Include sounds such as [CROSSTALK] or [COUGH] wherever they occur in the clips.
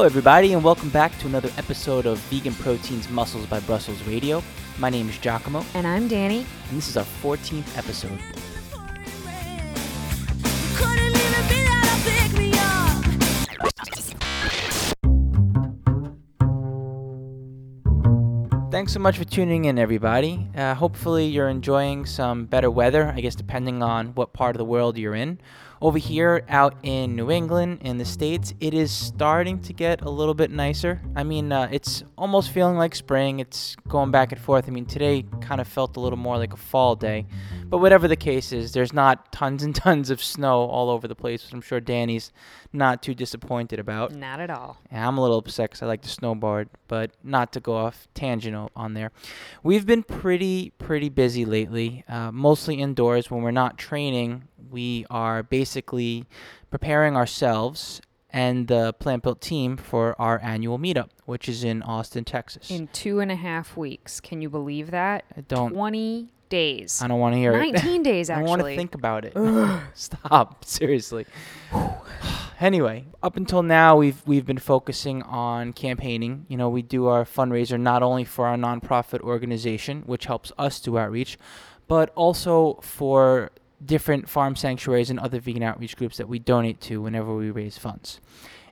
Hello, everybody, and welcome back to another episode of Vegan Proteins Muscles by Brussels Radio. My name is Giacomo, And I'm Danny. and this is our 14th episode. Couldn't even be there to pick me up. Thanks so much for tuning in, everybody. Uh, hopefully, you're enjoying some better weather, I guess, depending on what part of the world you're in. Over here, out in New England, in the States, it is starting to get a little bit nicer. I mean, uh, it's almost feeling like spring. It's going back and forth. I mean, today kind of felt a little more like a fall day. But whatever the case is, there's not tons and [LAUGHS] tons of snow all over the place, which I'm sure Danny's not too disappointed about. Not at all. Yeah, I'm a little upset 'cause I like to snowboard, but not to go off tangent on there. We've been pretty, pretty busy lately, uh, mostly indoors. When we're not training, we are basically preparing ourselves and the Plant Built team for our annual meetup, which is in Austin, Texas. In two and a half weeks. Can you believe that? I don't, 20 days. I don't want to hear it. 19 days, [LAUGHS] actually. I don't want to think about it. [SIGHS] [LAUGHS] Stop, seriously. [SIGHS] anyway, up until now, we've we've been focusing on campaigning. You know, we do our fundraiser not only for our nonprofit organization, which helps us do outreach, but also for different farm sanctuaries and other vegan outreach groups that we donate to whenever we raise funds.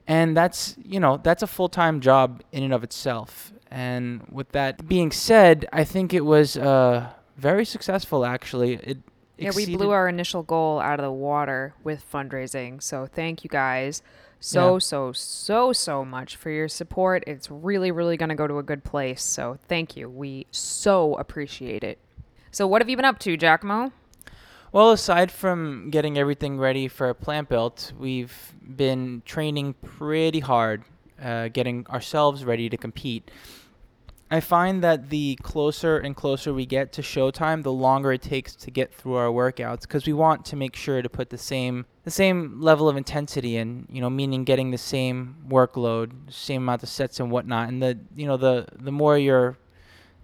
And that's, you know, that's a full-time job in and of itself. And with that being said, I think it was uh, very successful actually. It yeah, we blew our initial goal out of the water with fundraising. So thank you guys so, Yeah. so, so, so much for your support. It's really, really going to go to a good place. So thank you. We so appreciate it. So, what have you been up to, Giacomo? Well, aside from getting everything ready for a Plant Built, we've been training pretty hard, uh, getting ourselves ready to compete. I find that the closer and closer we get to showtime, the longer it takes to get through our workouts because we want to make sure to put the same the same level of intensity in, you know, meaning getting the same workload, same amount of sets and whatnot. And the you know the the more you're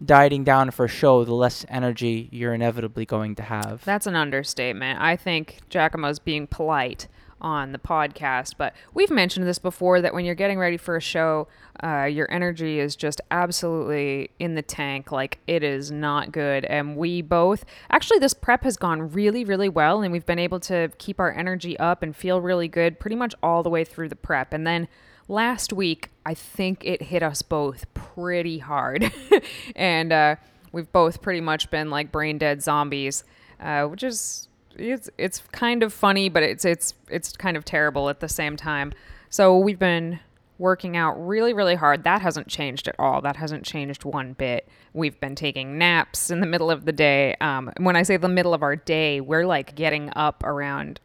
dieting down for a show, the less energy you're inevitably going to have. That's an understatement. I think Giacomo's being polite on the podcast, but we've mentioned this before that when you're getting ready for a show, uh, your energy is just absolutely in the tank. Like it is not good. And we both, actually, this prep has gone really, really well, and we've been able to keep our energy up and feel really good pretty much all the way through the prep. And then last week, I think it hit us both pretty hard. [LAUGHS] and uh, we've both pretty much been like brain dead zombies, uh, which is it's it's kind of funny, but it's it's it's kind of terrible at the same time. So we've been working out really really hard. That hasn't changed at all. That hasn't changed one bit. We've been taking naps in the middle of the day. Um, when I say the middle of our day, we're like getting up around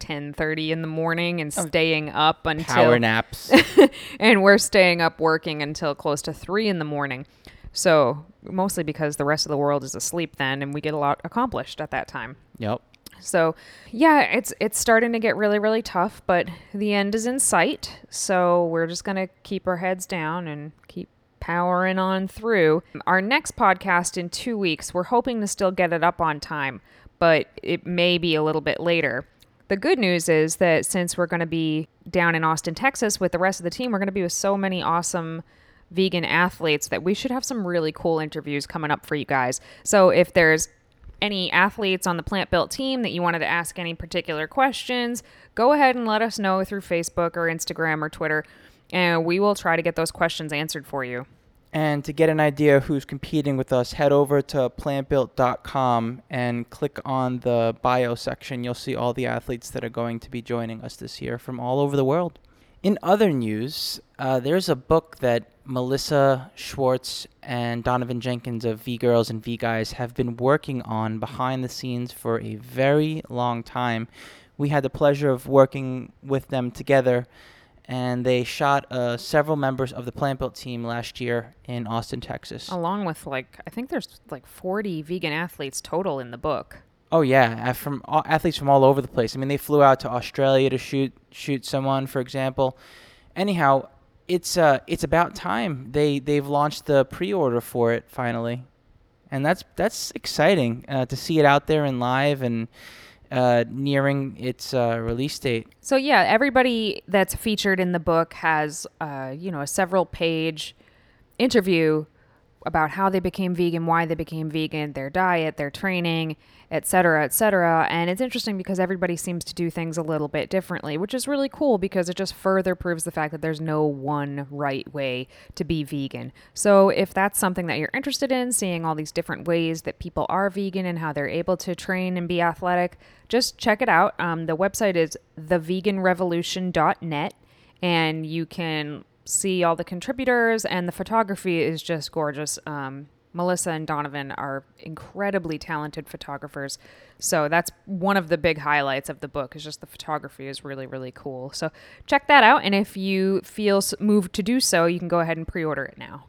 10:30 in the morning and oh. staying up until Power [LAUGHS] naps. and we're staying up working until close to three in the morning. So mostly because the rest of the world is asleep then, and we get a lot accomplished at that time. yep. So yeah, it's it's starting to get really really tough, but the end is in sight. So we're just gonna keep our heads down and keep powering on through. Our next podcast in two weeks, we're hoping to still get it up on time, but it may be a little bit later. The good news is that since we're going to be down in Austin, Texas with the rest of the team, we're going to be with so many awesome vegan athletes that we should have some really cool interviews coming up for you guys. So if there's any athletes on the Plant Built team that you wanted to ask any particular questions, go ahead and let us know through Facebook or Instagram or Twitter, and we will try to get those questions answered for you. And to get an idea of who's competing with us, head over to plantbuilt.com and click on the bio section. You'll see all the athletes that are going to be joining us this year from all over the world. In other news, uh, there's a book that Melissa Schwartz and Donovan Jenkins of V Girls and V Guys have been working on behind the scenes for a very long time. We had the pleasure of working with them together and they shot uh, several members of the Plant Built team last year in Austin, Texas. Along with like, I think there's like 40 vegan athletes total in the book. Oh yeah, from all, athletes from all over the place. I mean, they flew out to Australia to shoot shoot someone, for example. Anyhow, it's uh it's about time they they've launched the pre-order for it finally, and that's that's exciting uh, to see it out there and live and uh, nearing its uh, release date. So yeah, everybody that's featured in the book has, uh, you know, a several page interview about how they became vegan, why they became vegan, their diet, their training, et cetera, et cetera. And it's interesting because everybody seems to do things a little bit differently, which is really cool because it just further proves the fact that there's no one right way to be vegan. So if that's something that you're interested in, seeing all these different ways that people are vegan and how they're able to train and be athletic, just check it out. Um, the website is theveganrevolution.net and you can see all the contributors and the photography is just gorgeous. Um, melissa and donovan are incredibly talented photographers. So that's one of the big highlights of the book is just the photography is really really cool. So check that out and if you feel moved to do so you can go ahead and pre-order it now.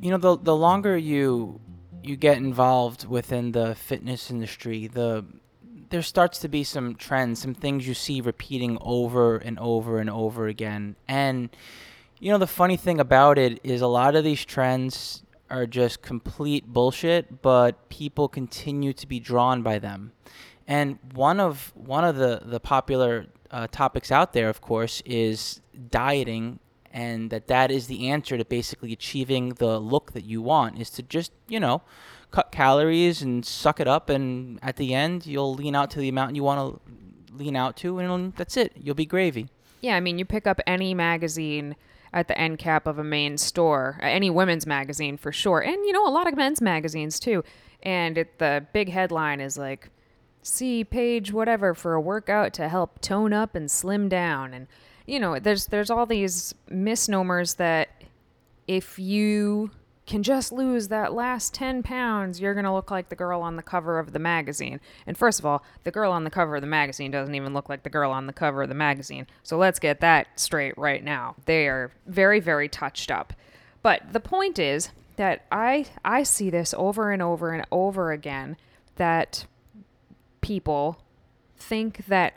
You know the the longer you you get involved within the fitness industry the there starts to be some trends some things you see repeating over and over and over again. And you know the funny thing about it is a lot of these trends are just complete bullshit but people continue to be drawn by them. And one of one of the the popular uh, topics out there of course is dieting and that that is the answer to basically achieving the look that you want is to just you know cut calories and suck it up and at the end you'll lean out to the amount you want to lean out to and that's it you'll be gravy Yeah, I mean, you pick up any magazine at the end cap of a main store, uh, any women's magazine for sure, and you know a lot of men's magazines too. And it, the big headline is like, "See page whatever for a workout to help tone up and slim down." And you know, there's there's all these misnomers that if you can just lose that last 10 pounds, you're going to look like the girl on the cover of the magazine. And first of all, the girl on the cover of the magazine doesn't even look like the girl on the cover of the magazine. So let's get that straight right now. They are very, very touched up. But the point is that I I see this over and over and over again that people think that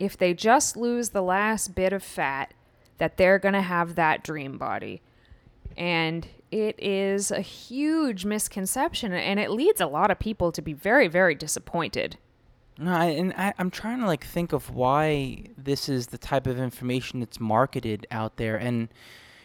if they just lose the last bit of fat that they're going to have that dream body. And it is a huge misconception and it leads a lot of people to be very very disappointed. No, I, and I, I'm trying to like think of why this is the type of information that's marketed out there, and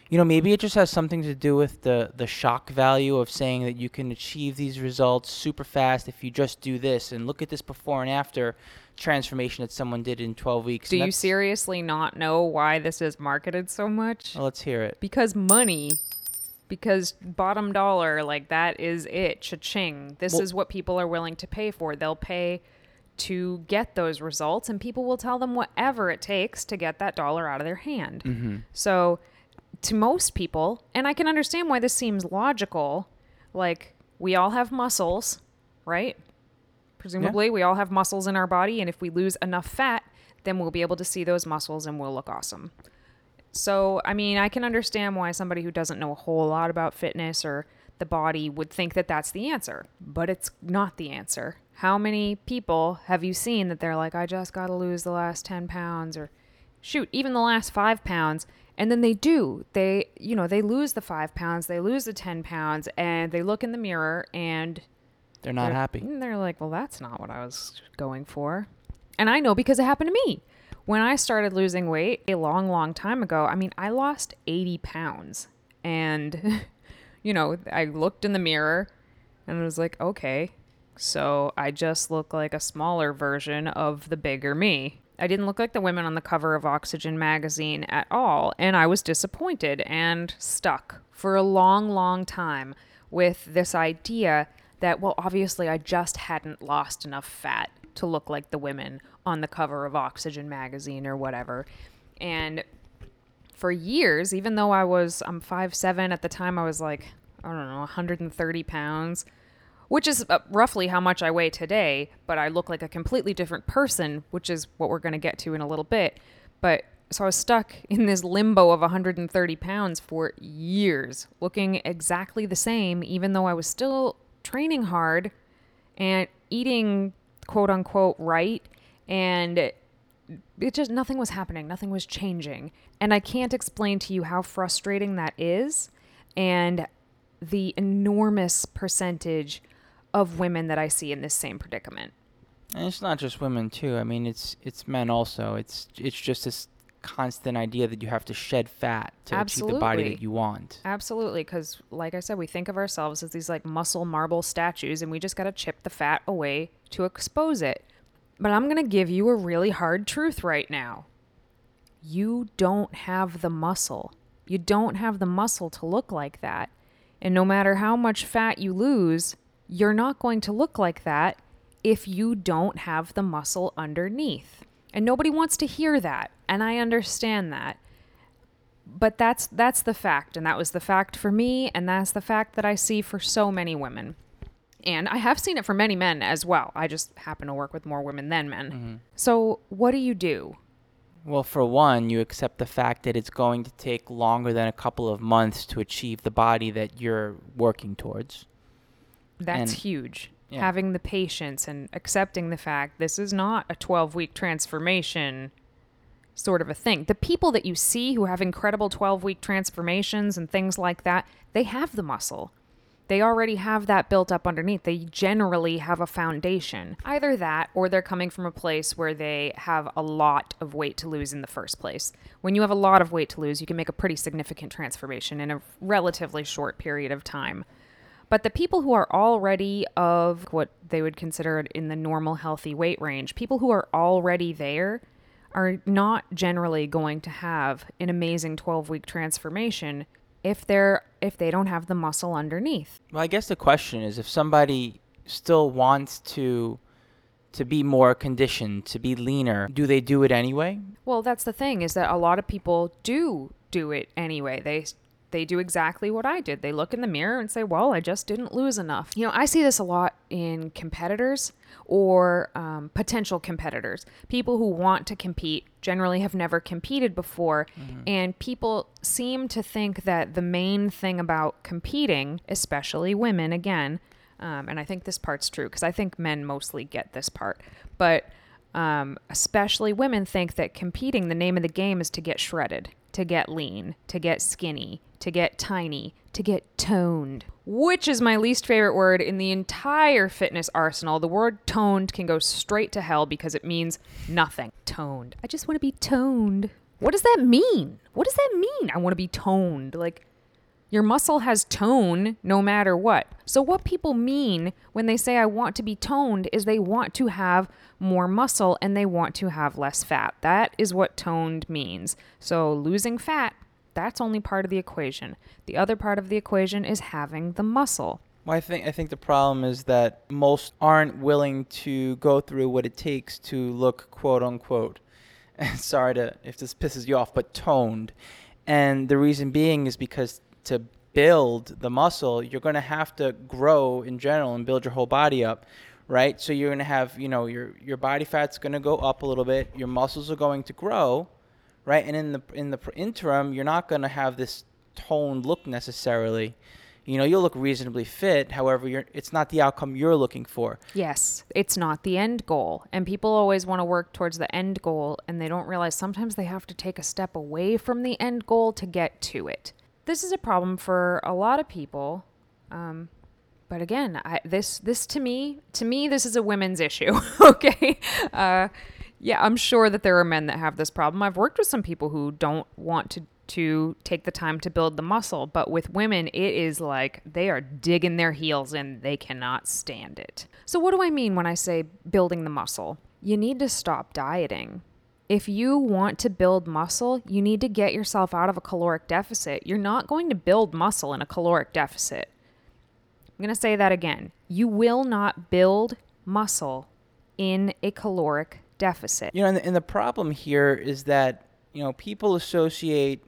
you know maybe it just has something to do with the the shock value of saying that you can achieve these results super fast if you just do this, and look at this before and after transformation that someone did in 12 weeks. do you seriously not know why this is marketed so much Well, let's hear it. because money because bottom dollar like that is it cha-ching this Well- is what people are willing to pay for they'll pay to get those results and people will tell them whatever it takes to get that dollar out of their hand Mm-hmm. so to most people and i can understand why this seems logical like we all have muscles right presumably we all have muscles in our body and if we lose enough fat then we'll be able to see those muscles and we'll look awesome so, I mean, I can understand why somebody who doesn't know a whole lot about fitness or the body would think that that's the answer, but it's not the answer. How many people have you seen that they're like, I just got to lose the last 10 pounds or shoot, even the last five pounds? And then they do. They, you know, they lose the five pounds, they lose the 10 pounds, and they look in the mirror and They're not they're- happy. and They're like, well, that's not what I was going for. And I know because it happened to me. When I started losing weight a long, long time ago, I mean, I lost 80 pounds. And, [LAUGHS] you know, I looked in the mirror and I was like, okay, so I just look like a smaller version of the bigger me. I didn't look like the women on the cover of Oxygen magazine at all, and I was disappointed and stuck for a long, long time with this idea that, well, obviously I just hadn't lost enough fat to look like the women on the cover of Oxygen magazine or whatever. And for years, even though I was I'm five seven at the time, I was like I don't know 130 pounds, which is uh, roughly how much I weigh today. But I look like a completely different person, which is what we're going to get to in a little bit. But so I was stuck [LAUGHS] in this limbo of 130 pounds for years, looking exactly the same, even though I was still training hard and eating quote unquote right and it just nothing was happening nothing was changing and i can't explain to you how frustrating that is and the enormous percentage of women that I see in this same predicament. And it's not just women too. I mean, it's it's men also. It's it's just this constant idea that you have to shed fat to achieve the body that you want. Absolutely, because like I said, we think of ourselves as these like muscle marble statues, and we just got to chip the fat away to expose it. But I'm going to give you a really hard truth right now. You don't have the muscle. You don't have the muscle to look like that. And no matter how much fat you lose, you're not going to look like that if you don't have the muscle underneath. And nobody wants to hear that. And I understand that but that's that's the fact and that was the fact for me and that's the fact that I see for so many women. And I have seen it for many men as well. I just happen to work with more women than men. Mm-hmm. So, what do you do? Well, for one, you accept the fact that it's going to take longer than a couple of months to achieve the body that you're working towards. That's And- huge. yeah. Having the patience and accepting the fact this is not a 12 week transformation sort of a thing. The people that you see who have incredible 12 week transformations and things like that, they have the muscle. They already have that built up underneath. They generally have a foundation. Either that or they're coming from a place where they have a lot of weight to lose in the first place. When you have a lot of weight to lose, you can make a pretty significant transformation in a relatively short period of time. But the people who are already of what they would consider in the normal healthy weight range, people who are already there are not generally going to have an amazing 12 week transformation if they're if they don't have the muscle underneath. Well, I guess the question is if somebody still wants to to be more conditioned, to be leaner, do they do it anyway? Well, that's the thing is that a lot of people do do it anyway. They they do exactly what I did. They look in the mirror and say, "Well, I just didn't lose enough." You know, I see this a lot in competitors or um, potential competitors. People who want to compete generally have never competed before, and people seem to think that the main thing about competing, especially women, again, um, and I think this part's true because I think men mostly get this part, but um, especially women think that competing, the name of the game is to get shredded, to get lean, to get skinny, to get tiny, to get toned, which is my least favorite word in the entire fitness arsenal. The word toned can go straight to hell because it means nothing. Toned. I just want to be toned. What does that mean? What does that mean? I want to be toned. Like, your muscle has tone no matter what. So, what people mean when they say I want to be toned is they want to have more muscle and they want to have less fat. That is what toned means. So, losing fat, that's only part of the equation. The other part of the equation is having the muscle. Well, I think I think the problem is that most aren't willing to go through what it takes to look quote unquote. [LAUGHS] sorry to if this pisses you off, but toned. And the reason being is because to build the muscle, you're going to have to grow in general and build your whole body up, right? So you're going to have, you know, your your body fat's going to go up a little bit, your muscles are going to grow, right? And in the in the interim, you're not going to have this toned look necessarily. You know, you'll look reasonably fit. However, it's not the outcome you're looking for. Yes, it's not the end goal. And people always want to work towards the end goal, and they don't realize sometimes they have to take a step away from the end goal to get to it. This is a problem for a lot of people. Um, but again, I, this this to me to me this is a women's issue. [LAUGHS] okay, uh, yeah, I'm sure that there are men that have this problem. I've worked with some people who don't want to to take the time to build the muscle, but with women, it is like they are digging their heels in. They cannot stand it. So, what do I mean when I say building the muscle? You need to stop dieting. If you want to build muscle, you need to get yourself out of a caloric deficit. You're not going to build muscle in a caloric deficit. I'm going to say that again. You will not build muscle in a caloric deficit. You know, and the, and the problem here is that you know people associate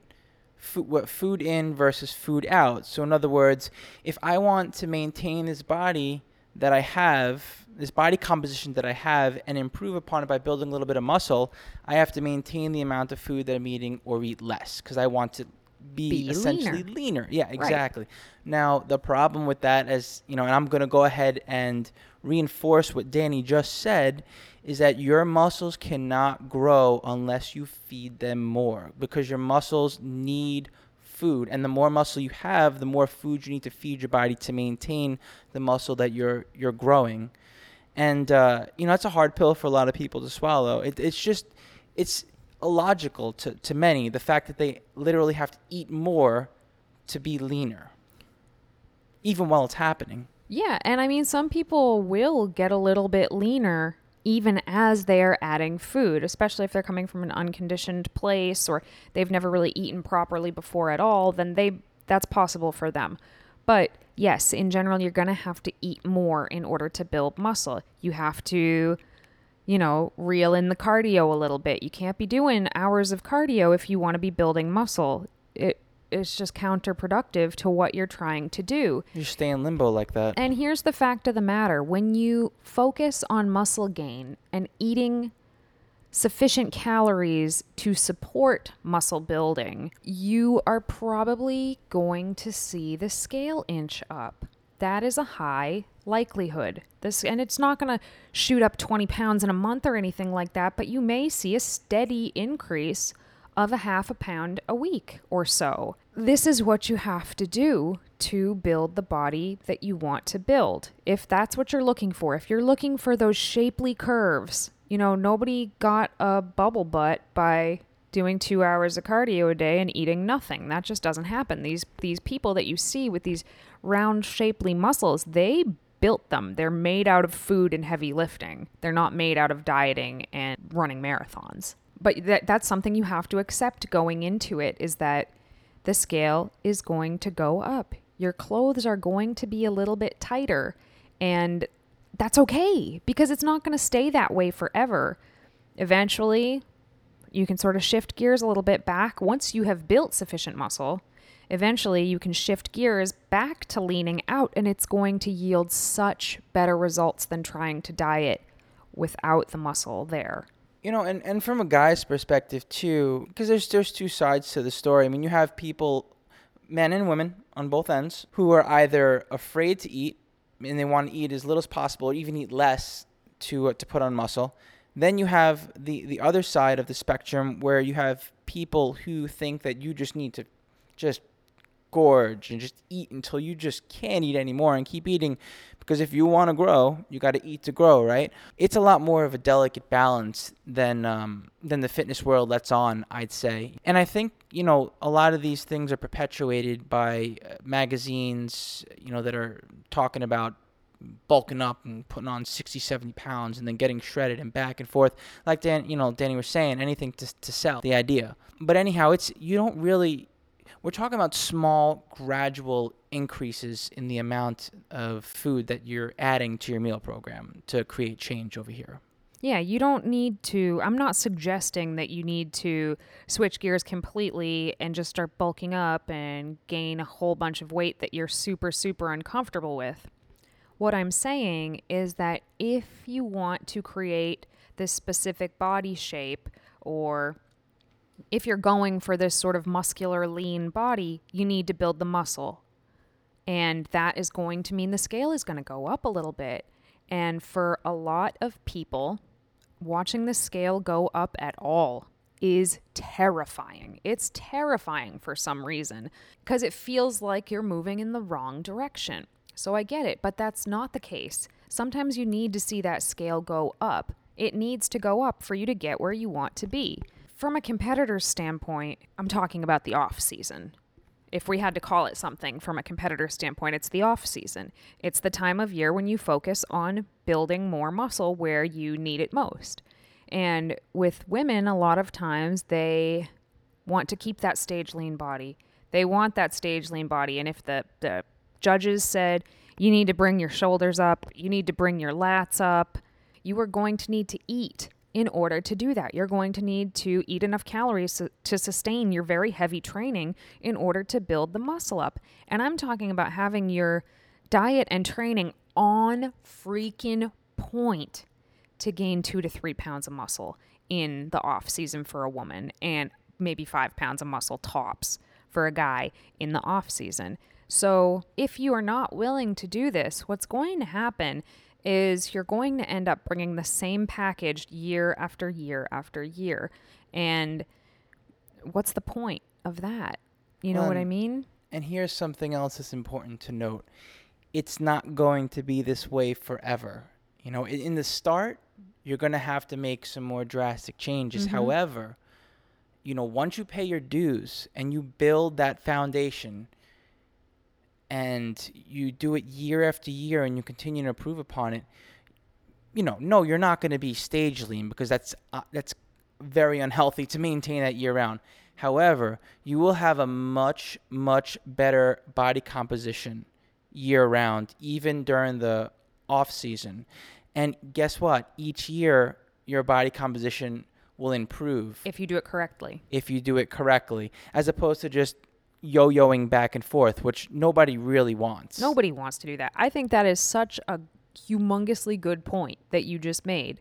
food, what food in versus food out. So in other words, if I want to maintain this body that I have, this body composition that I have, and improve upon it by building a little bit of muscle, I have to maintain the amount of food that I'm eating or eat less because I want to be, Be essentially leaner. leaner. Yeah, exactly. Now the problem with that is, you know, and I'm going to go ahead and reinforce what Danny just said is that your muscles cannot grow unless you feed them more because your muscles need food. And the more muscle you have, the more food you need to feed your body to maintain the muscle that you're you're growing. And uh, you know, that's a hard pill for a lot of people to swallow. It, it's just it's illogical to, to many the fact that they literally have to eat more to be leaner. Even while it's happening. Yeah, and I mean, some people will get a little bit leaner even as they're adding food, especially if they're coming from an unconditioned place or they've never really eaten properly before at all, then they that's possible for them. But yes, in general, you're going to have to eat more in order to build muscle. You have to, you know, reel in the cardio a little bit. You can't be doing hours of cardio if you want to be building muscle. It it's just counterproductive to what you're trying to do. You stay in limbo like that. And here's the fact of the matter when you focus on muscle gain and eating sufficient calories to support muscle building, you are probably going to see the scale inch up. That is a high likelihood. This and it's not going to shoot up 20 pounds in a month or anything like that, but you may see a steady increase of a half a pound a week or so. This is what you have to do to build the body that you want to build. If that's what you're looking for, if you're looking for those shapely curves, you know, nobody got a bubble butt by doing 2 hours of cardio a day and eating nothing. That just doesn't happen. These these people that you see with these round shapely muscles, they built them. They're made out of food and heavy lifting. They're not made out of dieting and running marathons but that that's something you have to accept going into it is that the scale is going to go up. Your clothes are going to be a little bit tighter and that's okay because it's not going to stay that way forever. Eventually, you can sort of shift gears a little bit back once you have built sufficient muscle. Eventually, you can shift gears back to leaning out, and it's going to yield such better results than trying to diet without the muscle there. You know, and, and from a guy's perspective too, because there's there's two sides to the story. I mean, you have people, men and women on both ends, who are either afraid to eat and they want to eat as little as possible, or even eat less to uh, to put on muscle. Then you have the the other side of the spectrum where you have people who think that you just need to just gorge and just eat until you just can't eat anymore and keep eating because if you want to grow you got to eat to grow right? It's a lot more of a delicate balance than um, than the fitness world lets on i'd say. And i think you know a lot of these things are perpetuated by uh, magazines you know that are talking about bulking up and putting on 60 70 pounds and then getting shredded and back and forth. Like dan you know danny was saying anything to, to sell the idea. But anyhow it's you don't really we're talking about small, gradual increases in the amount of food that you're adding to your meal program to create change over here. Yeah, you don't need to. I'm not suggesting that you need to switch gears completely and just start bulking up and gain a whole bunch of weight that you're super, super uncomfortable with. What I'm saying is that if you want to create this specific body shape or if you're going for this sort of muscular, lean body, you need to build the muscle. And that is going to mean the scale is going to go up a little bit. And for a lot of people, watching the scale go up at all is terrifying. It's terrifying for some reason because it feels like you're moving in the wrong direction. So I get it, but that's not the case. Sometimes you need to see that scale go up. It needs to go up for you to get where you want to be from a competitor's standpoint, I'm talking about the off season. If we had to call it something from a competitor standpoint, it's the off season. It's the time of year when you focus on building more muscle where you need it most. And with women, a lot of times they want to keep that stage lean body. They want that stage lean body. And if the, the judges said, you need to bring your shoulders up, you need to bring your lats up, you are going to need to eat in order to do that. You're going to need to eat enough calories to, sustain your very heavy training in order to build the muscle up. And I'm talking about having your diet and training on freaking point to gain two to three pounds of muscle in the off season for a woman and maybe five pounds of muscle tops for a guy in the off season. So, if you are not willing to do this, what's going to happen is you're going to end up bringing the same package year after year after year. And what's the point of that? You know what I mean? And here's something else that's important to note. It's not going to be this way forever. You know, i- in the start, you're going to have to make some more drastic changes. Mhm. However, you know, once you pay your dues and you build that foundation and you do it year after year and you continue to improve upon it, you know, no, you're not going to be stage lean because that's uh, that's very unhealthy to maintain that year round. However, you will have a much much better body composition year round, even during the off season. And guess what? Each year, your body composition will improve If you do it correctly. if you do it correctly, as opposed to just yo-yoing back and forth, which nobody really wants. Nobody wants to do that. I think that is such a humongously good point that you just made.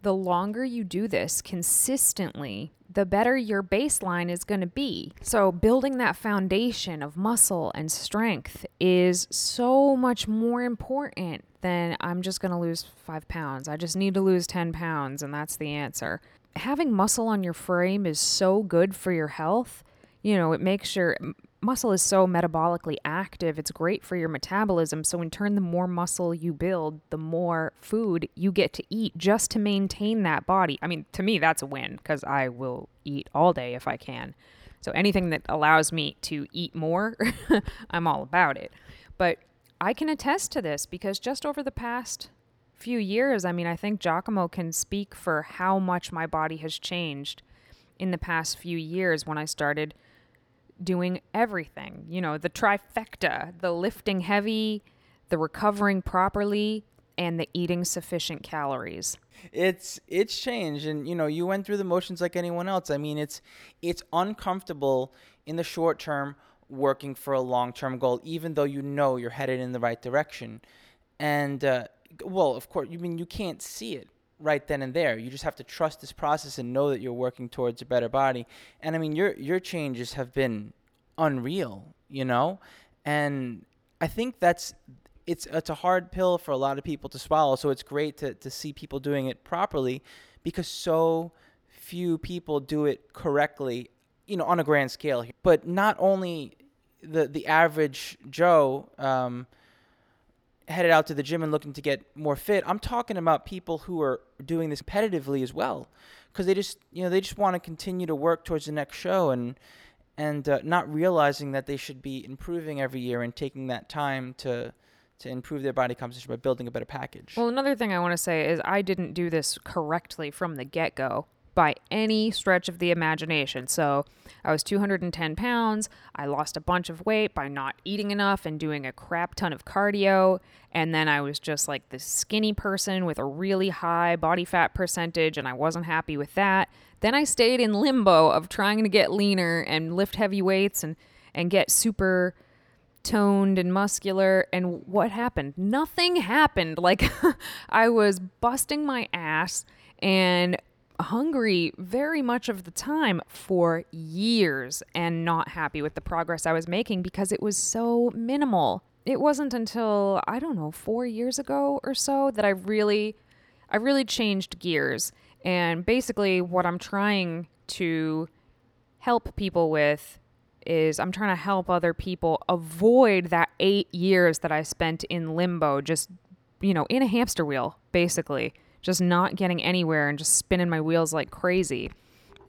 The longer you do this consistently, the better your baseline is going to be. So, building that foundation of muscle and strength is so much more important than I'm just going to lose five pounds. I just need to lose 10 pounds, and that's the answer. Having muscle on your frame is so good for your health you know, it makes your muscle is so metabolically active. It's great for your metabolism. So, in turn, the more muscle you build, the more food you get to eat just to maintain that body. I mean, to me, that's a win because I will eat all day if I can. So, anything that allows me to eat more, [LAUGHS] I'm all about it. But I can attest to this because just over the past few years, I mean, I think Giacomo can speak for how much my body has changed in the past few years when I started doing everything. You know, the trifecta the lifting heavy, the recovering properly, and the eating sufficient calories. it's it's changed and you know you went through the motions like anyone else i mean it's it's uncomfortable in the short term working for a long term goal even though you know you're headed in the right direction and uh, well of course you mean you can't see it right then and there you just have to trust this process and know that you're working towards a better body and i mean your your changes have been unreal you know and i think that's it's it's a hard pill for a lot of people to swallow. So it's great to, to see people doing it properly because so few people do it correctly, you know, on a grand scale. But not only the the average Joe um, headed out to the gym and looking to get more fit. I'm talking about people who are doing this competitively as well, because they just you know they just want to continue to work towards the next show and and uh, not realizing that they should be improving every year and taking that time to to improve their body composition by building a better package. Well, another thing I want to say is I didn't do this correctly from the get go by any stretch of the imagination. So I was 210 pounds. I lost a bunch of weight by not eating enough and doing a crap ton of cardio. And then I was just like this skinny person with a really high body fat percentage, and I wasn't happy with that. Then I stayed in limbo of trying to get leaner and lift heavy weights and, and get super toned and muscular and what happened nothing happened like [LAUGHS] i was busting my ass and hungry very much of the time for years and not happy with the progress i was making because it was so minimal. It wasn't until i don't know 4 years ago or so that i really i really changed gears. And basically what i'm trying to help people with is I'm trying to help other people avoid that eight years that I spent in limbo, just, you know, in a hamster wheel, basically, just not getting anywhere and just spinning my wheels like crazy.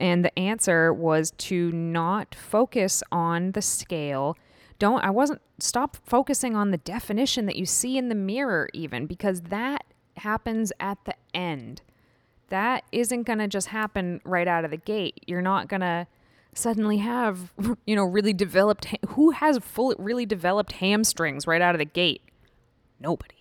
And the answer was to not focus on the scale. Don't, I wasn't, stop focusing on the definition that you see in the mirror, even, because that happens at the end. That isn't going to just happen right out of the gate. You're not going to suddenly have [LAUGHS] you know really developed who has full really developed hamstrings right out of the gate nobody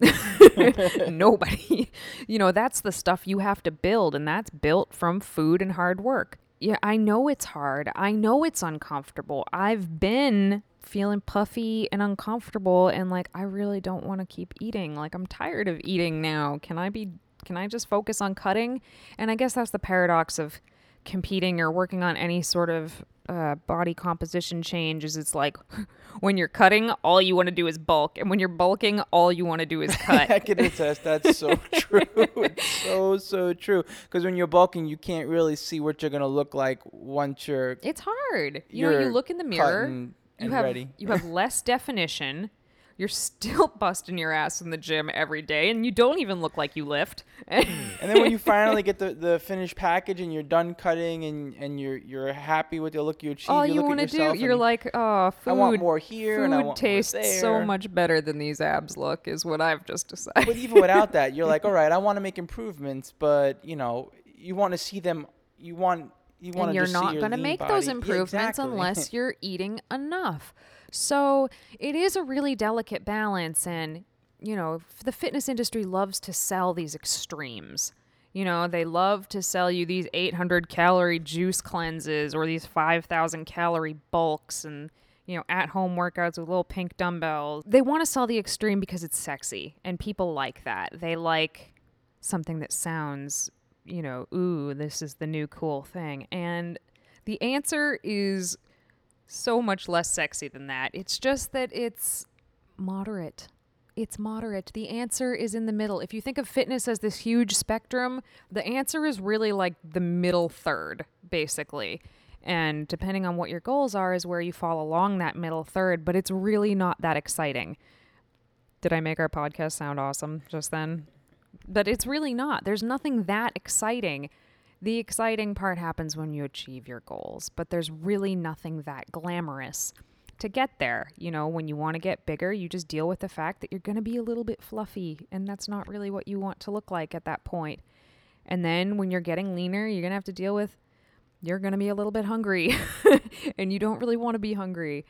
[LAUGHS] [LAUGHS] nobody. You know that's the stuff you have to build and that's built from food and hard work. Yeah i know it's hard. I know it's uncomfortable. I've been feeling puffy and uncomfortable and like i really don't want to keep eating. Like i'm tired of eating now. Can i be can i just focus on cutting? And i guess that's the paradox of competing or working on any sort of uh, body composition change is it's like [LAUGHS] when you're cutting, all you want to do is bulk, and when you're bulking, all you want to do is [LAUGHS] cut. I can attest. That's so [LAUGHS] true. It's so so true. Because when you're bulking, you can't really see what you're gonna look like once you're It's hard. You know, you look in the mirror, you have ready. you have less definition. You're still [LAUGHS] busting your ass in the gym every day, and you don't even look like you lift. Hmm. and then when you [LAUGHS] finally get the, the finished package and you're done cutting and, and you're you're happy with the look you achieved, all you, you want to do, you're like, oh, food. I want more here food and I want more tastes so much better than these abs look, is what I've just decided. But even without that, you're like, [LAUGHS] all right, I want to make improvements, but you know, you want to see them. You want you want and to you're not going to make body. those Yeah, improvements exactly. unless you're eating enough. So it is a really delicate balance, and you know the fitness industry loves to sell these extremes. You know, they love to sell you these 800 calorie juice cleanses or these 5,000 calorie bulks and you know, at home workouts with little pink dumbbells. They want to sell the extreme because it's sexy and people like that. They like something that sounds, you know, ooh, this is the new cool thing. And the answer is so much less sexy than that. It's just that it's moderate. It's moderate. The answer is in the middle. If you think of fitness as this huge spectrum, the answer is really like the middle third, basically. And depending on what your goals are, is where you fall along that middle third, but it's really not that exciting. Did I make our podcast sound awesome just then? But it's really not. There's nothing that exciting. The exciting part happens when you achieve your goals, but there's really nothing that glamorous to get there. You know, when you want to get bigger, you just deal with the fact that you're going to be a little bit fluffy, and that's not really what you want to look like at that point. And then when you're getting leaner, you're going to have to deal with you're going to be a little bit hungry, [LAUGHS] and you don't really want to be hungry.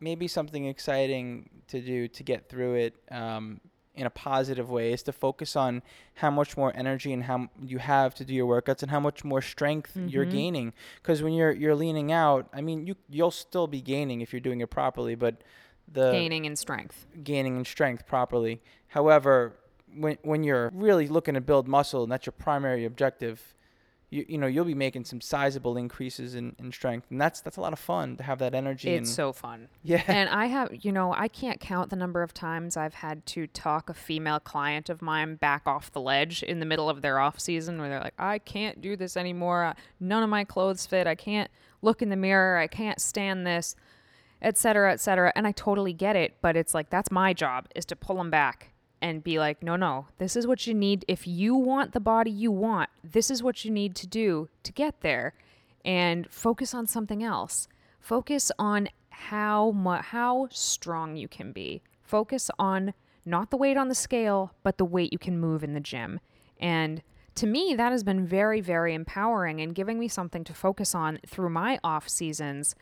Maybe something exciting to do to get through it um, in a positive way is to focus on how much more energy and how you have to do your workouts and how much more strength you're Mhm. gaining. Because when you're you're leaning out, I mean, you you'll still be gaining if you're doing it properly, but the Gaining in strength. gaining in strength properly. However, when when you're really looking to build muscle and that's your primary objective, you you know you'll be making some sizable increases in, in strength, and that's that's a lot of fun to have that energy. It's so fun. yeah. [LAUGHS] and I have, you know, I can't count the number of times I've had to talk a female client of mine back off the ledge in the middle of their off season where they're like, I can't do this anymore. None of my clothes fit. I can't look in the mirror. I can't stand this, et cetera, et cetera. And I totally get it. But it's like, that's my job is to pull them back and be like, no, no, this is what you need. If you want the body you want, this is what you need to do to get there and focus on something else. Focus on how mu- how strong you can be. Focus on not the weight on the scale, but the weight you can move in the gym. And to me, that has been very, very empowering and giving me something to focus on through my off seasons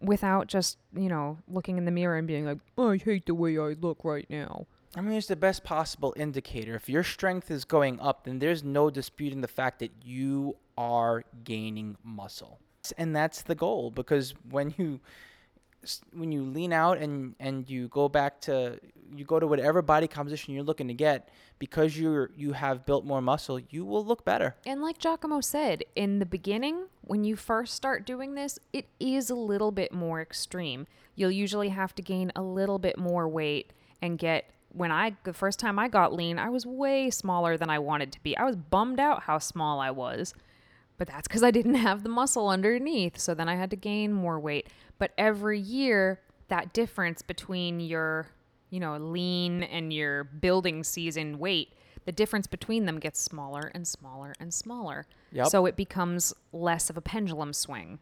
without just, you know, looking in the mirror and being like, I hate the way I look right now. I mean, it's the best possible indicator. If your strength is going up, then there's no disputing the fact that you are gaining muscle, and that's the goal. Because when you when you lean out and and you go back to you go to whatever body composition you're looking to get, because you're you have built more muscle, you will look better. And like Giacomo said, in the beginning, when you first start doing this, it is a little bit more extreme. You'll usually have to gain a little bit more weight and get. When I, the first time I got lean, I was way smaller than I wanted to be. I was bummed out how small I was, but that's because I didn't have the muscle underneath. So then I had to gain more weight. But every year, that difference between your, you know, lean and your building season weight, the difference between them gets smaller and smaller and smaller. Yep. So it becomes less of a pendulum swing.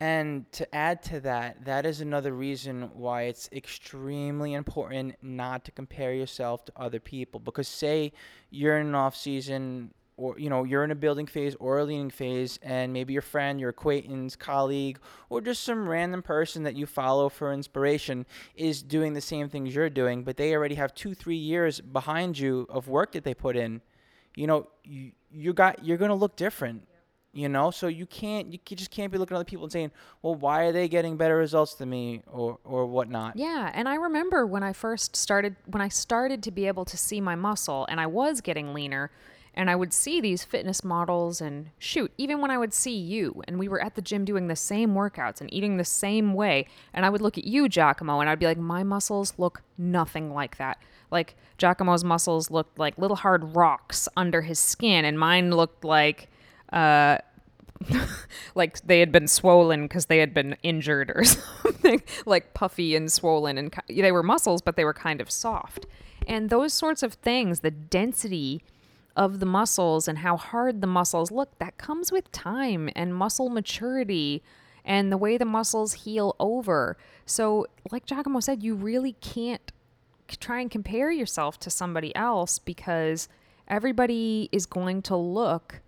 And to add to that, that is another reason why it's extremely important not to compare yourself to other people. Because say you're in an off season or you know, you're in a building phase or a leaning phase and maybe your friend, your acquaintance, colleague, or just some random person that you follow for inspiration is doing the same things you're doing, but they already have 2-3 years behind you of work that they put in. You know, you, you got you're to look different you know? So you can't you just can't be looking at other people and saying well why are they getting better results than me? or or whatnot. Yeah, and I remember when I first started when I started to be able to see my muscle and I was getting leaner And I would see these fitness models and shoot, even when I would see you and we were at the gym doing the same workouts and eating the same way, and I would look at you, Giacomo, and I'd be like, my muscles look nothing like that. Like Giacomo's muscles looked like little hard rocks under his skin, and mine looked like uh, [LAUGHS] like they had been swollen because they had been injured or [LAUGHS] something, like puffy and swollen, and they were muscles, but they were kind of soft. And those sorts of things, the density of the muscles and how hard the muscles look, that comes with time and muscle maturity and the way the muscles heal over. So, like Giacomo said, you really can't try and compare yourself to somebody else because everybody is going to look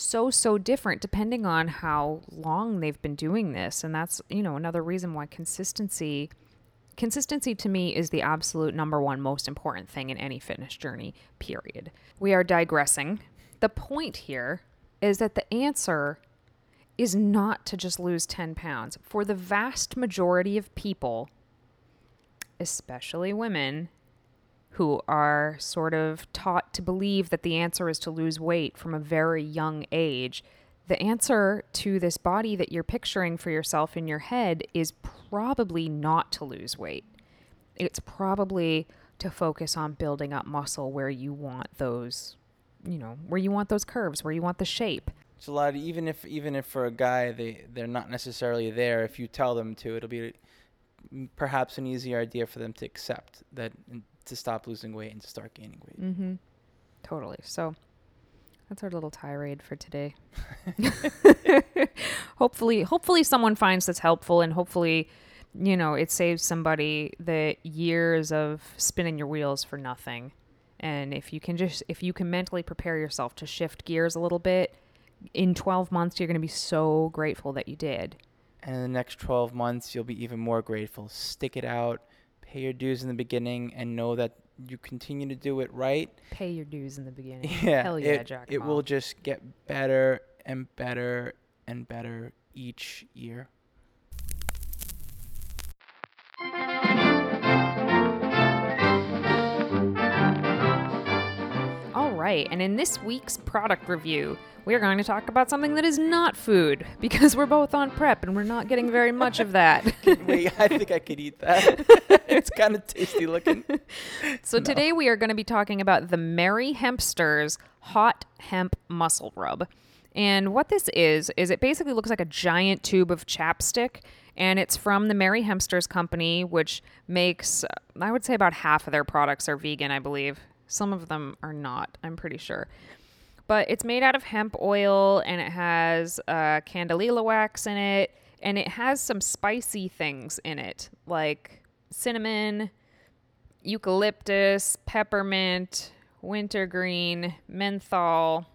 so so different depending on how long they've been doing this. And that's you know another reason why consistency consistency to me is the absolute number one most important thing in any fitness journey period. We are digressing. The point here is that the answer is not to just lose 10 pounds. For the vast majority of people especially women who are sort of taught to believe that the answer is to lose weight from a very young age. The answer to this body that you're picturing for yourself in your head is probably not to lose weight. It's probably to focus on building up muscle where you want those, you know, where you want those curves, where you want the shape. It's a lot. Even if even if for a guy they they're not necessarily there. If you tell them to, it'll be perhaps an easier idea for them to accept that to stop losing weight and to start gaining weight. Mm-hmm. Totally. So that's our little tirade for today. [LAUGHS] [LAUGHS] hopefully, hopefully someone finds this helpful, and hopefully, you know, it saves somebody the years of spinning your wheels for nothing. And if you can just, if you can mentally prepare yourself to shift gears a little bit, in 12 months, you're going to be so grateful that you did. And in the next 12 months, you'll be even more grateful. Stick it out, pay your dues in the beginning, and know that you continue to do it right. Pay your dues in the beginning. [LAUGHS] Yeah, Hell yeah, it, Jack. it will just get better and better and better each year. Right, and in this week's product review, we are going to talk about something that is not food [LAUGHS] because we're both on prep and we're not getting very much of that. [LAUGHS] Wait, I think I could eat that. [LAUGHS] it's kind of tasty looking. so No. today we are going to be talking about the Merry Hempsters Hot Hemp Muscle Rub. And what this is is it basically looks like a giant tube of chapstick and it's from the Merry Hempsters company which makes I would say about half of their products are vegan, I believe. Some of them are not, I'm pretty sure. But it's made out of hemp oil and it has uh, candelilla wax in it and it has some spicy things in it like cinnamon, eucalyptus, peppermint, wintergreen, menthol,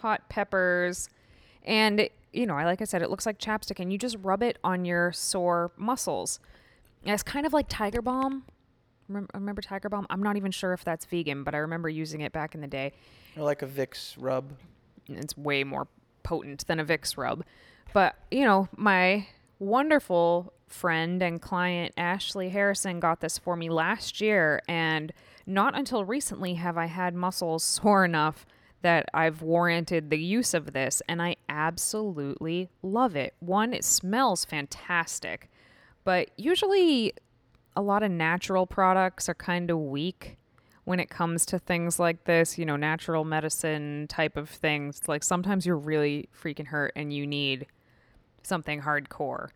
hot peppers, and you know, like I said, it looks like chapstick, and you just rub it on your sore muscles. It's kind of like Tiger Balm. Remember, remember Tiger Balm? I'm not even sure if that's vegan, but I remember using it back in the day. Or like a Vicks rub. It's way more potent than a Vicks rub. But, you know, my wonderful friend and client Ashley Harrison got this for me last year and not until recently have I had muscles [LAUGHS] sore enough that I've warranted the use of this and I absolutely love it. One, it smells fantastic. But usually a lot of natural products are kind of weak when it comes to things like this, you know, natural medicine type of things. Like sometimes you're really freaking hurt and you need something hardcore.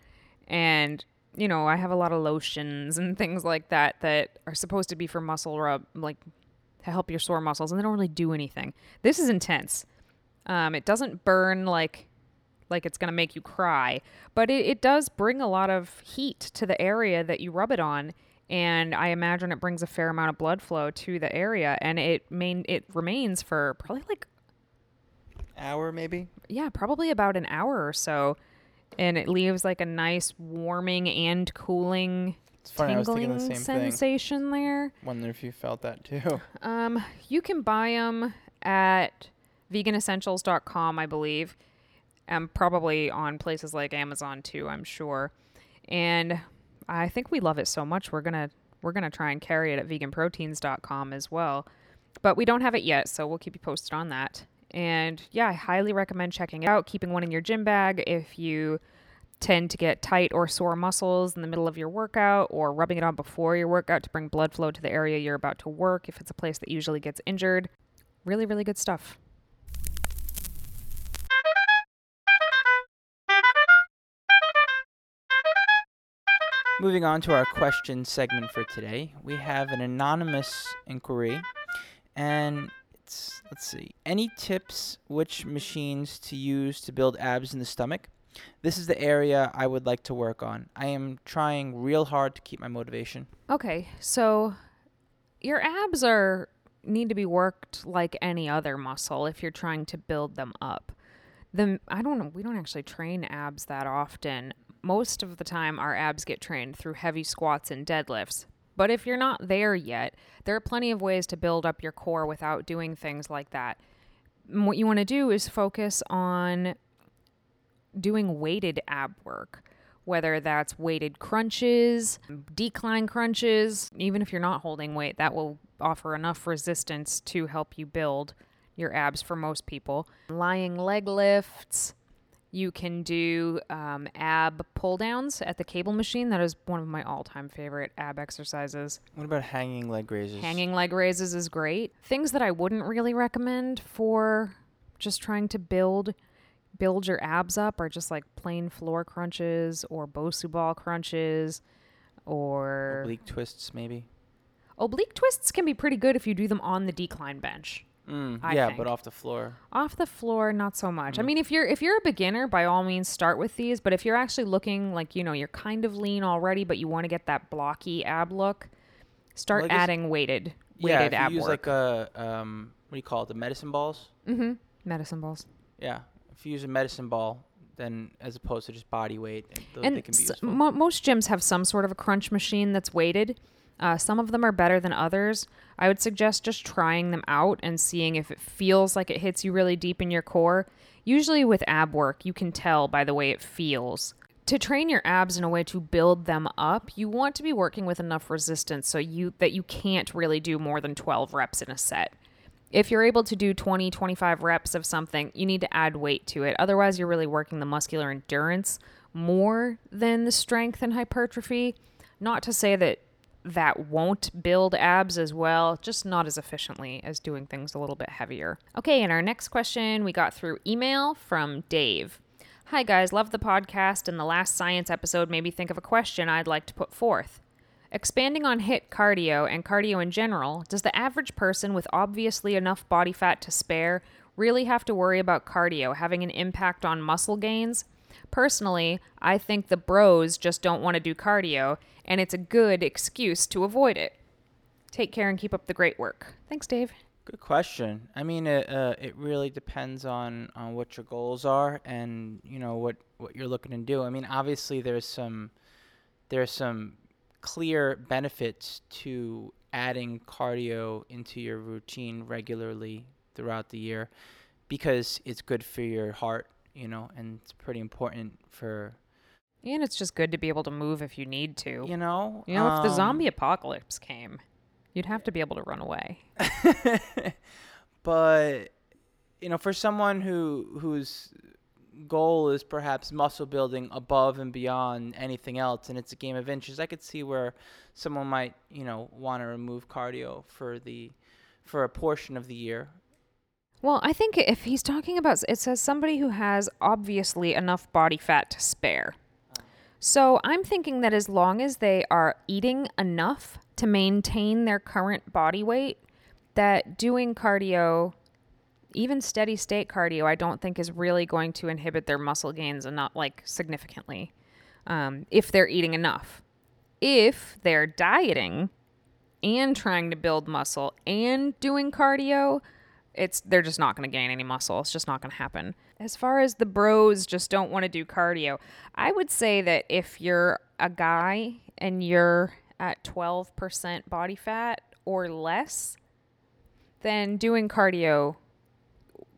And, you know, I have a lot of lotions and [LAUGHS] things like that that are supposed to be for muscle rub, like to help your sore muscles, and they don't really do anything. This is intense. Um, it doesn't burn like like it's going to make you cry, but it, it does bring a lot of heat to the area that you rub it on. And I imagine it brings a fair amount of blood flow to the area, and it main it remains for probably like Hour maybe? yeah, probably about an hour or so, and it leaves like a nice warming and cooling, funny, tingling the same thing. sensation there. Wonder if you felt that too. Um, you can buy them at veganessentials.com, I believe. Um, probably on places like Amazon too, I'm sure. And I think we love it so much we're gonna we're gonna try and carry it at veganproteins.com as well. but we don't have it yet, so we'll keep you posted on that. And yeah, I highly recommend checking it out, keeping one in your gym bag if you tend to get tight or sore muscles in the middle of your workout or rubbing it on before your workout to bring blood flow to the area you're about to work if it's a place that usually gets injured. Really, really good stuff. Moving on to our question segment for today, we have an anonymous inquiry, and it's let's see, any tips which machines to use to build abs in the stomach? This is the area I would like to work on. I am trying real hard to keep my motivation. Okay, so your abs are need to be worked like any other muscle if you're trying to build them up. The I don't know, we don't actually train abs that often. Most of the time our abs get trained through heavy squats and deadlifts. But if you're not there yet, there are plenty of ways to build up your core without doing things like that. M- What you want to do is focus on doing weighted ab work, whether that's weighted crunches, decline crunches, even if you're not holding weight, that will offer enough resistance to help you build your abs for most people. Lying leg lifts. You can do um, ab pull downs at the cable machine. That is one of my all time favorite ab exercises. What about hanging leg raises? Hanging leg raises is great. Things that I wouldn't really recommend for just trying to build build your abs up are just like plain floor crunches or Bosu ball crunches or oblique twists, maybe. oblique twists can be pretty good if you do them on the decline bench. Mm, yeah, think. but off the floor. Off the floor, not so much. I mean, if you're if you're a beginner, by all means start with these. But if you're actually looking like you know you're kind of lean already, but you want to get that blocky ab look, start Well, guess- adding weighted Yeah, weighted if you ab use work. like a um, what do you call it? The medicine balls. mm-hmm. Medicine balls. Yeah, if you use a medicine ball, then as opposed to just body weight, and can be s- mo- most gyms have some sort of a crunch machine that's weighted. Uh, some of them are better than others. I would suggest just trying them out and seeing if it feels like it hits you really deep in your core. Usually with ab work, you can tell by the way it feels. To train your abs in a way to build them up, you want to be working with enough resistance so you that you can't really do more than 12 reps in a set. If you're able to do 20, 25 reps of something, you need to add weight to it. Otherwise, you're really working the muscular endurance more than the strength and hypertrophy. Not to say that that won't build abs as well, just not as efficiently as doing things a little bit heavier. Okay, and our next question we got through email from Dave. Hi guys, love the podcast, and the last science episode made me think of a question I'd like to put forth. Expanding on HIT cardio and cardio in general, does the average person with obviously enough body fat to spare really have to worry about cardio having an impact on muscle gains? Personally, I think the bros just don't want to do cardio, and it's a good excuse to avoid it. Take care and keep up the great work. Thanks, Dave. Good question. I mean, it uh, it really depends on on what your goals are and you know what what you're looking to do. I mean, obviously there's some there's some clear benefits to adding cardio into your routine regularly throughout the year because it's good for your heart, you know, and it's pretty important for And it's just good to be able to move if you need to. you know. You know, if the um, zombie apocalypse came, you'd have to be able to run away. [LAUGHS] but you know, for someone who whose goal is perhaps muscle building above and beyond anything else, and it's a game of inches, I could see where someone might, you know, want to remove cardio for the for a portion of the year. Well, I think if he's talking about, it says somebody who has obviously enough body fat to spare. So I'm thinking that as long as they are eating enough to maintain their current body weight, that doing cardio, even steady state cardio, I don't think is really going to inhibit their muscle gains and not like significantly um, if they're eating enough. If they're dieting and trying to build muscle and doing cardio, it's they're just not going to gain any muscle. It's just not going to happen. As far as the bros just don't want to do cardio, I would say that if you're a guy and you're at 12% body fat or less, then doing cardio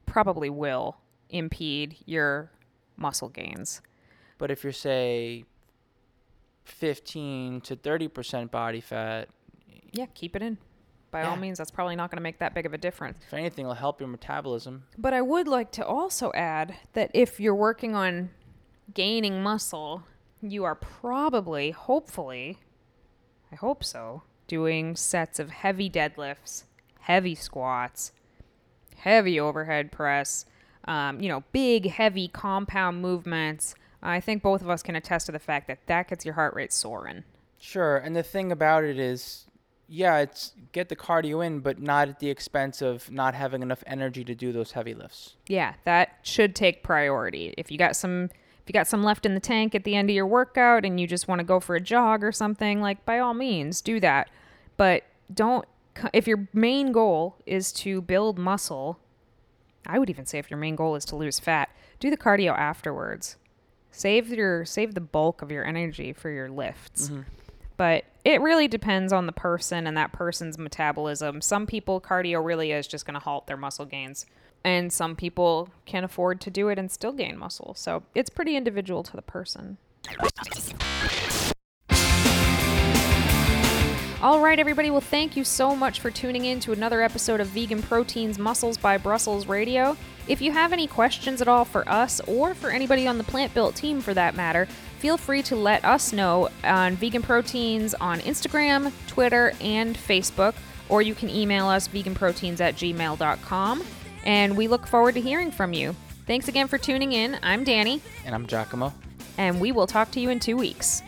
probably will impede your muscle gains. But if you're say 15 to 30% body fat, Yeah, keep it in. By all means, that's probably not going to make that big of a difference. If anything, it'll help your metabolism. But I would like to also add that if you're working on gaining muscle, you are probably, hopefully, I hope so, doing sets of heavy deadlifts, heavy squats, heavy overhead press, um, you know, big, heavy compound movements. I think both of us can attest to the fact that that gets your heart rate soaring. Sure, and the thing about it is, yeah, it's get the cardio in, but not at the expense of not having enough energy to do those heavy lifts. Yeah, that should take priority. If you got some if you got some left in the tank at the end of your workout and you just want to go for a jog or something, like by all means, do that. But don't if your main goal is to build muscle, I would even say if your main goal is to lose fat, do the cardio afterwards. Save your save the bulk of your energy for your lifts. Mm-hmm. But it really depends on the person and that person's metabolism. Some people, cardio really is just going to halt their muscle gains. And some people can afford to do it and still gain muscle. So it's pretty individual to the person. All right, everybody. Well, thank you so much for tuning in to another episode of Vegan Proteins Muscles by Brussels Radio. If you have any questions at all for us or for anybody on the Plant Built team for that matter, feel free to let us know on Vegan Proteins on Instagram, Twitter, and Facebook, or you can email us veganproteins at gmail.com. And we look forward to hearing from you. Thanks again for tuning in. I'm Danny, And I'm Giacomo. and we will talk to you in two weeks.